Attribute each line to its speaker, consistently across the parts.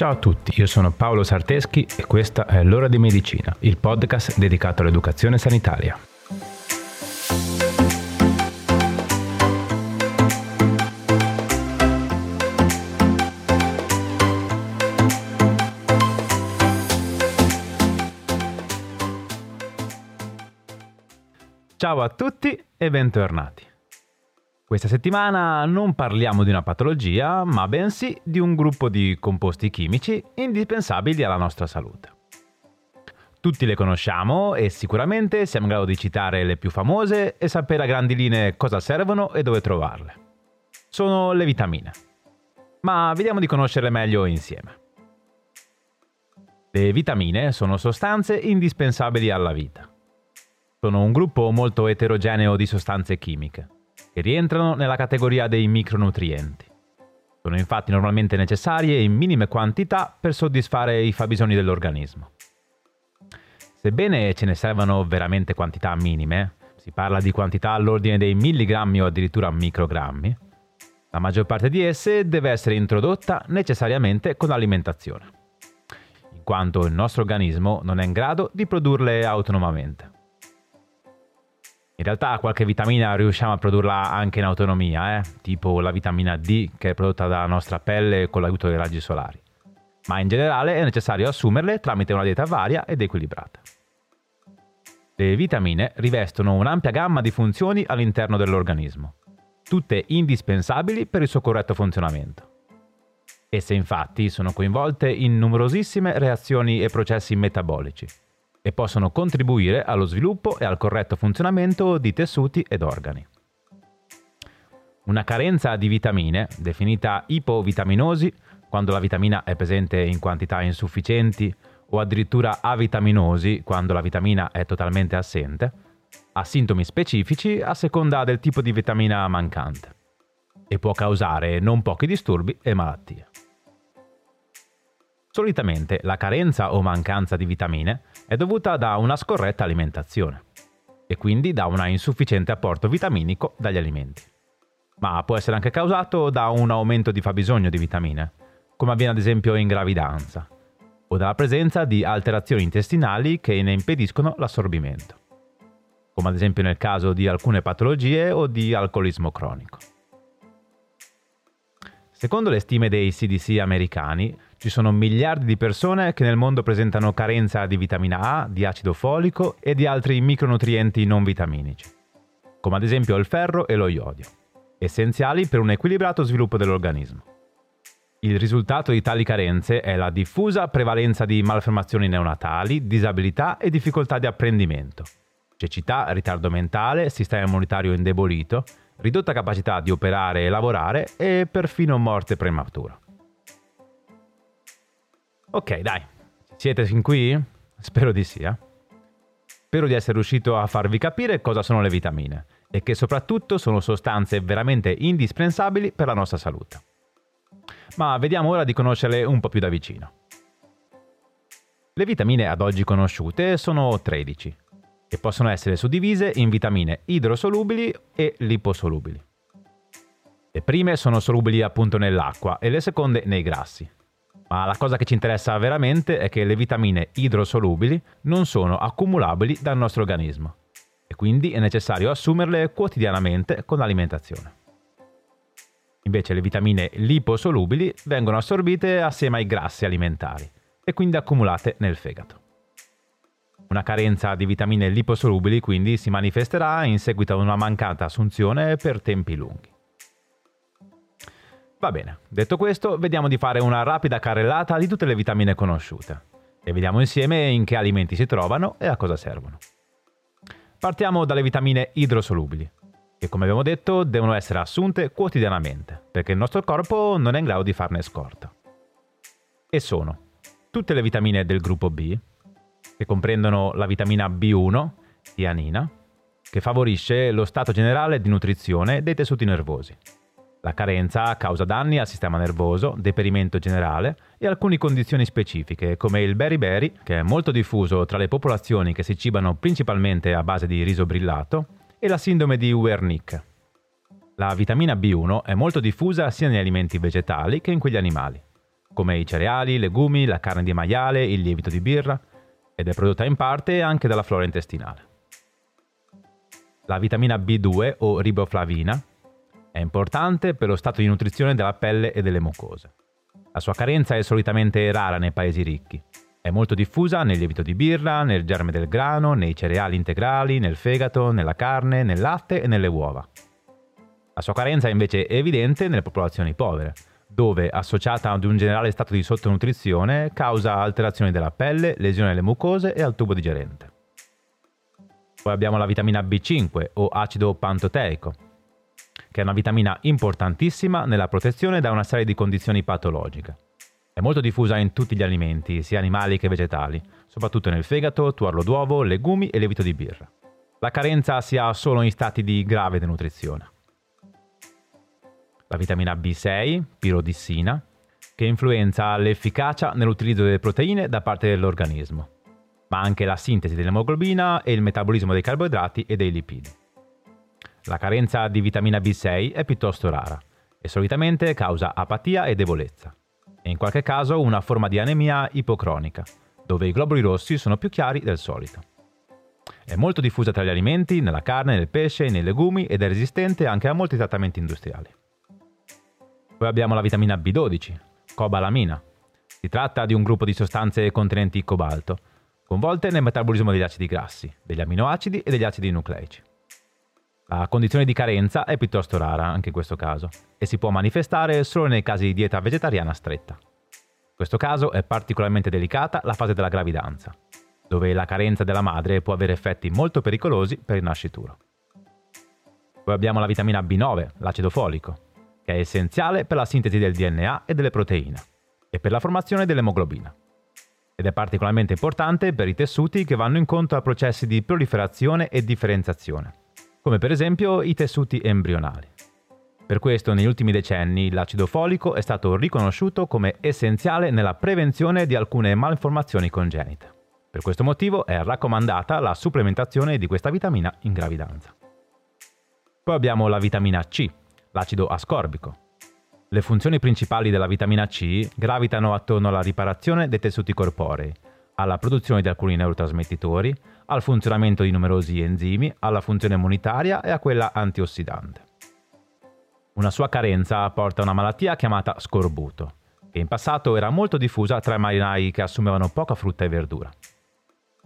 Speaker 1: Ciao a tutti, io sono Paolo Sarteschi e questa è L'ora di medicina, il podcast dedicato all'educazione sanitaria. Ciao a tutti e bentornati. Questa settimana non parliamo di una patologia, ma bensì di un gruppo di composti chimici indispensabili alla nostra salute. Tutti le conosciamo e sicuramente siamo in grado di citare le più famose e sapere a grandi linee cosa servono e dove trovarle. Sono le vitamine. Ma vediamo di conoscerle meglio insieme. Le vitamine sono sostanze indispensabili alla vita. Sono un gruppo molto eterogeneo di sostanze chimiche che rientrano nella categoria dei micronutrienti. Sono infatti normalmente necessarie in minime quantità per soddisfare i fabbisogni dell'organismo. Sebbene ce ne servano veramente quantità minime, si parla di quantità all'ordine dei milligrammi o addirittura microgrammi, la maggior parte di esse deve essere introdotta necessariamente con l'alimentazione, in quanto il nostro organismo non è in grado di produrle autonomamente. In realtà qualche vitamina riusciamo a produrla anche in autonomia, eh? tipo la vitamina D che è prodotta dalla nostra pelle con l'aiuto dei raggi solari. Ma in generale è necessario assumerle tramite una dieta varia ed equilibrata. Le vitamine rivestono un'ampia gamma di funzioni all'interno dell'organismo, tutte indispensabili per il suo corretto funzionamento. Esse infatti sono coinvolte in numerosissime reazioni e processi metabolici, e possono contribuire allo sviluppo e al corretto funzionamento di tessuti ed organi. Una carenza di vitamine, definita ipovitaminosi, quando la vitamina è presente in quantità insufficienti o addirittura avitaminosi quando la vitamina è totalmente assente, ha sintomi specifici a seconda del tipo di vitamina mancante e può causare non pochi disturbi e malattie. Solitamente la carenza o mancanza di vitamine è dovuta da una scorretta alimentazione e quindi da un insufficiente apporto vitaminico dagli alimenti. Ma può essere anche causato da un aumento di fabbisogno di vitamine, come avviene ad esempio in gravidanza, o dalla presenza di alterazioni intestinali che ne impediscono l'assorbimento, come ad esempio nel caso di alcune patologie o di alcolismo cronico. Secondo le stime dei CDC americani, ci sono miliardi di persone che nel mondo presentano carenza di vitamina A, di acido folico e di altri micronutrienti non vitaminici, come ad esempio il ferro e lo iodio, essenziali per un equilibrato sviluppo dell'organismo. Il risultato di tali carenze è la diffusa prevalenza di malformazioni neonatali, disabilità e difficoltà di apprendimento, cecità, ritardo mentale, sistema immunitario indebolito, ridotta capacità di operare e lavorare e perfino morte prematura. Ok, dai. Siete fin qui? Spero di sì. Eh? Spero di essere riuscito a farvi capire cosa sono le vitamine e che soprattutto sono sostanze veramente indispensabili per la nostra salute. Ma vediamo ora di conoscerle un po' più da vicino. Le vitamine ad oggi conosciute sono 13 e possono essere suddivise in vitamine idrosolubili e liposolubili. Le prime sono solubili appunto nell'acqua e le seconde nei grassi. Ma la cosa che ci interessa veramente è che le vitamine idrosolubili non sono accumulabili dal nostro organismo e quindi è necessario assumerle quotidianamente con l'alimentazione. Invece le vitamine liposolubili vengono assorbite assieme ai grassi alimentari e quindi accumulate nel fegato. Una carenza di vitamine liposolubili quindi si manifesterà in seguito a una mancata assunzione per tempi lunghi. Va bene, detto questo, vediamo di fare una rapida carrellata di tutte le vitamine conosciute e vediamo insieme in che alimenti si trovano e a cosa servono. Partiamo dalle vitamine idrosolubili, che come abbiamo detto devono essere assunte quotidianamente, perché il nostro corpo non è in grado di farne scorta. E sono tutte le vitamine del gruppo B, che comprendono la vitamina B1, tianina, che favorisce lo stato generale di nutrizione dei tessuti nervosi la carenza causa danni al sistema nervoso, deperimento generale e alcune condizioni specifiche, come il beriberi, che è molto diffuso tra le popolazioni che si cibano principalmente a base di riso brillato, e la sindrome di Wernicke. La vitamina B1 è molto diffusa sia negli alimenti vegetali che in quelli animali, come i cereali, i legumi, la carne di maiale, il lievito di birra, ed è prodotta in parte anche dalla flora intestinale. La vitamina B2 o riboflavina è importante per lo stato di nutrizione della pelle e delle mucose. La sua carenza è solitamente rara nei paesi ricchi. È molto diffusa nel lievito di birra, nel germe del grano, nei cereali integrali, nel fegato, nella carne, nel latte e nelle uova. La sua carenza è invece evidente nelle popolazioni povere, dove, associata ad un generale stato di sottonutrizione, causa alterazioni della pelle, lesioni alle mucose e al tubo digerente. Poi abbiamo la vitamina B5 o acido pantoteico, che è una vitamina importantissima nella protezione da una serie di condizioni patologiche. È molto diffusa in tutti gli alimenti, sia animali che vegetali, soprattutto nel fegato, tuorlo d'uovo, legumi e lievito di birra. La carenza si ha solo in stati di grave denutrizione. La vitamina B6, pirodissina, che influenza l'efficacia nell'utilizzo delle proteine da parte dell'organismo, ma anche la sintesi dell'emoglobina e il metabolismo dei carboidrati e dei lipidi. La carenza di vitamina B6 è piuttosto rara e solitamente causa apatia e debolezza, e in qualche caso una forma di anemia ipocronica, dove i globuli rossi sono più chiari del solito. È molto diffusa tra gli alimenti, nella carne, nel pesce, nei legumi ed è resistente anche a molti trattamenti industriali. Poi abbiamo la vitamina B12, cobalamina. Si tratta di un gruppo di sostanze contenenti cobalto, coinvolte nel metabolismo degli acidi grassi, degli aminoacidi e degli acidi nucleici. La condizione di carenza è piuttosto rara anche in questo caso e si può manifestare solo nei casi di dieta vegetariana stretta. In questo caso è particolarmente delicata la fase della gravidanza, dove la carenza della madre può avere effetti molto pericolosi per il nascituro. Poi abbiamo la vitamina B9, l'acido folico, che è essenziale per la sintesi del DNA e delle proteine e per la formazione dell'emoglobina. Ed è particolarmente importante per i tessuti che vanno incontro a processi di proliferazione e differenziazione come per esempio i tessuti embrionali. Per questo negli ultimi decenni l'acido folico è stato riconosciuto come essenziale nella prevenzione di alcune malformazioni congenite. Per questo motivo è raccomandata la supplementazione di questa vitamina in gravidanza. Poi abbiamo la vitamina C, l'acido ascorbico. Le funzioni principali della vitamina C gravitano attorno alla riparazione dei tessuti corporei, alla produzione di alcuni neurotrasmettitori, al funzionamento di numerosi enzimi, alla funzione immunitaria e a quella antiossidante. Una sua carenza porta a una malattia chiamata scorbuto, che in passato era molto diffusa tra i marinai che assumevano poca frutta e verdura.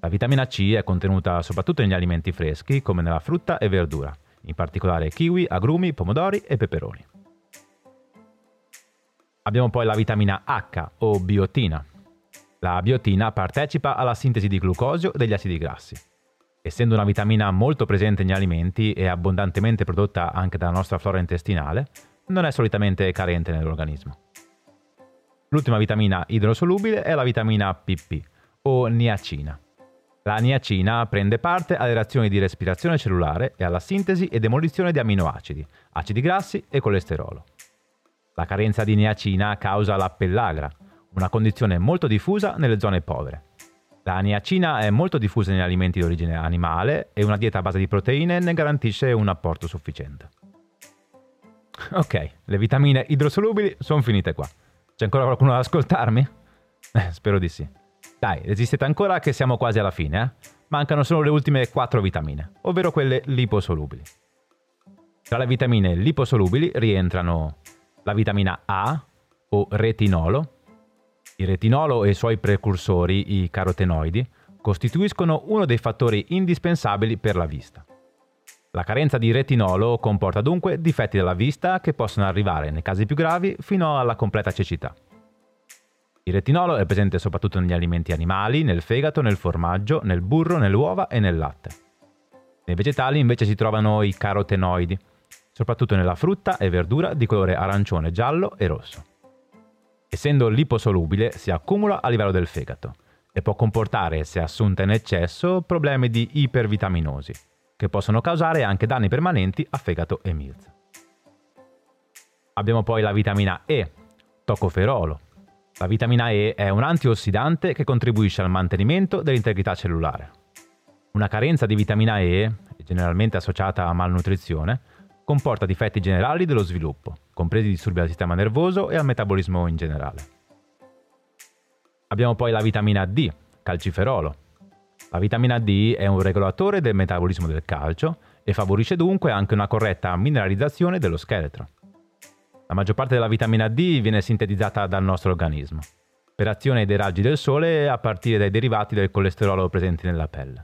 Speaker 1: La vitamina C è contenuta soprattutto negli alimenti freschi, come nella frutta e verdura, in particolare kiwi, agrumi, pomodori e peperoni. Abbiamo poi la vitamina H o biotina, la biotina partecipa alla sintesi di glucosio e degli acidi grassi. Essendo una vitamina molto presente negli alimenti e abbondantemente prodotta anche dalla nostra flora intestinale, non è solitamente carente nell'organismo. L'ultima vitamina idrosolubile è la vitamina PP o niacina. La niacina prende parte alle reazioni di respirazione cellulare e alla sintesi e demolizione di aminoacidi, acidi grassi e colesterolo. La carenza di niacina causa la pellagra, una condizione molto diffusa nelle zone povere. La niacina è molto diffusa negli alimenti di origine animale e una dieta a base di proteine ne garantisce un apporto sufficiente. Ok, le vitamine idrosolubili sono finite qua. C'è ancora qualcuno ad ascoltarmi? Eh, spero di sì. Dai, resistete ancora che siamo quasi alla fine, eh? Mancano solo le ultime quattro vitamine, ovvero quelle liposolubili. Tra le vitamine liposolubili rientrano la vitamina A o retinolo, il retinolo e i suoi precursori, i carotenoidi, costituiscono uno dei fattori indispensabili per la vista. La carenza di retinolo comporta dunque difetti della vista che possono arrivare, nei casi più gravi, fino alla completa cecità. Il retinolo è presente soprattutto negli alimenti animali, nel fegato, nel formaggio, nel burro, nelle uova e nel latte. Nei vegetali invece si trovano i carotenoidi, soprattutto nella frutta e verdura di colore arancione, giallo e rosso. Essendo liposolubile, si accumula a livello del fegato e può comportare, se assunta in eccesso, problemi di ipervitaminosi, che possono causare anche danni permanenti a fegato e milza. Abbiamo poi la vitamina E, tocoferolo. La vitamina E è un antiossidante che contribuisce al mantenimento dell'integrità cellulare. Una carenza di vitamina E, generalmente associata a malnutrizione, comporta difetti generali dello sviluppo, compresi disturbi al sistema nervoso e al metabolismo in generale. Abbiamo poi la vitamina D, calciferolo. La vitamina D è un regolatore del metabolismo del calcio e favorisce dunque anche una corretta mineralizzazione dello scheletro. La maggior parte della vitamina D viene sintetizzata dal nostro organismo, per azione dei raggi del sole a partire dai derivati del colesterolo presenti nella pelle.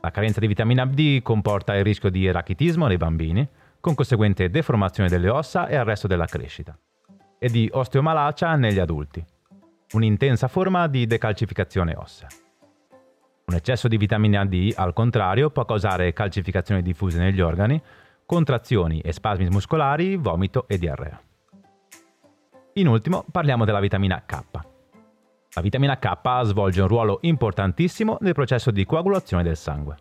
Speaker 1: La carenza di vitamina D comporta il rischio di rachitismo nei bambini, con conseguente deformazione delle ossa e arresto della crescita, e di osteomalacia negli adulti, un'intensa forma di decalcificazione ossea. Un eccesso di vitamina D, al contrario, può causare calcificazioni diffuse negli organi, contrazioni e spasmi muscolari, vomito e diarrea. In ultimo parliamo della vitamina K. La vitamina K svolge un ruolo importantissimo nel processo di coagulazione del sangue.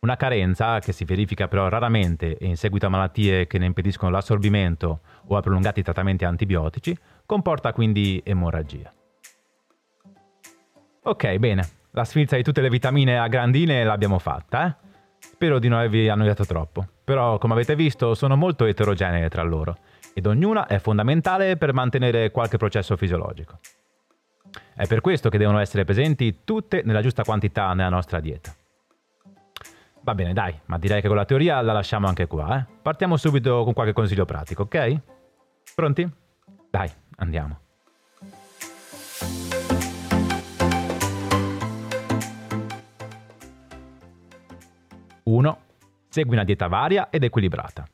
Speaker 1: Una carenza, che si verifica però raramente e in seguito a malattie che ne impediscono l'assorbimento o a prolungati trattamenti antibiotici, comporta quindi emorragia. Ok, bene, la sfilza di tutte le vitamine a grandine l'abbiamo fatta, eh? Spero di non avervi annoiato troppo, però come avete visto sono molto eterogenee tra loro ed ognuna è fondamentale per mantenere qualche processo fisiologico. È per questo che devono essere presenti tutte nella giusta quantità nella nostra dieta. Va bene, dai, ma direi che con la teoria la lasciamo anche qua, eh? Partiamo subito con qualche consiglio pratico, ok? Pronti? Dai, andiamo. 1. Segui una dieta varia ed equilibrata.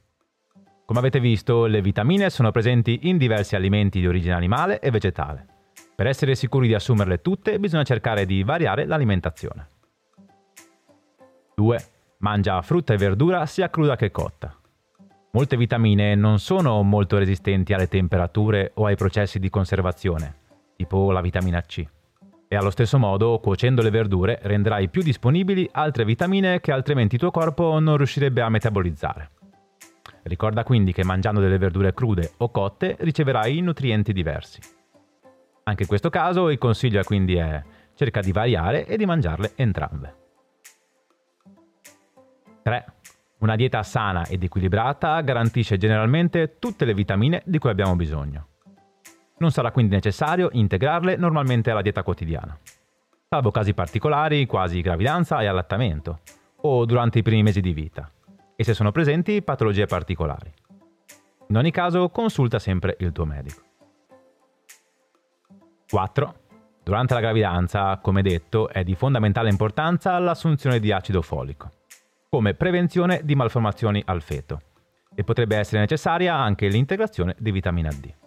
Speaker 1: Come avete visto, le vitamine sono presenti in diversi alimenti di origine animale e vegetale. Per essere sicuri di assumerle tutte, bisogna cercare di variare l'alimentazione. 2. Mangia frutta e verdura sia cruda che cotta. Molte vitamine non sono molto resistenti alle temperature o ai processi di conservazione, tipo la vitamina C e allo stesso modo, cuocendo le verdure, renderai più disponibili altre vitamine che altrimenti il tuo corpo non riuscirebbe a metabolizzare. Ricorda quindi che mangiando delle verdure crude o cotte riceverai nutrienti diversi. Anche in questo caso il consiglio quindi è cerca di variare e di mangiarle entrambe. 3. Una dieta sana ed equilibrata garantisce generalmente tutte le vitamine di cui abbiamo bisogno. Non sarà quindi necessario integrarle normalmente alla dieta quotidiana, salvo casi particolari, quasi gravidanza e allattamento, o durante i primi mesi di vita, e se sono presenti patologie particolari. In ogni caso, consulta sempre il tuo medico. 4. Durante la gravidanza, come detto, è di fondamentale importanza l'assunzione di acido folico, come prevenzione di malformazioni al feto, e potrebbe essere necessaria anche l'integrazione di vitamina D.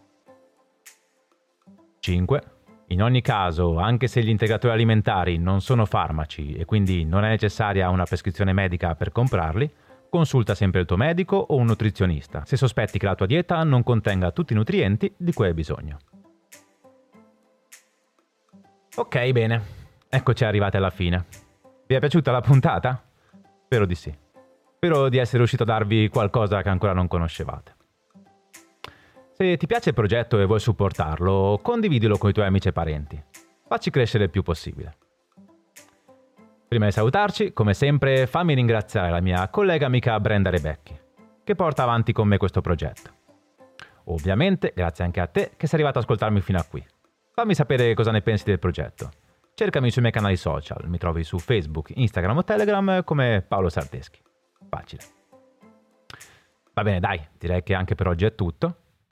Speaker 1: 5. In ogni caso, anche se gli integratori alimentari non sono farmaci e quindi non è necessaria una prescrizione medica per comprarli, consulta sempre il tuo medico o un nutrizionista se sospetti che la tua dieta non contenga tutti i nutrienti di cui hai bisogno. Ok, bene. Eccoci arrivati alla fine. Vi è piaciuta la puntata? Spero di sì. Spero di essere riuscito a darvi qualcosa che ancora non conoscevate. Se ti piace il progetto e vuoi supportarlo, condividilo con i tuoi amici e parenti. Facci crescere il più possibile. Prima di salutarci, come sempre, fammi ringraziare la mia collega amica Brenda Rebecchi, che porta avanti con me questo progetto. Ovviamente, grazie anche a te che sei arrivato ad ascoltarmi fino a qui. Fammi sapere cosa ne pensi del progetto. Cercami sui miei canali social, mi trovi su Facebook, Instagram o Telegram come Paolo Sardeschi. Facile. Va bene, dai, direi che anche per oggi è tutto.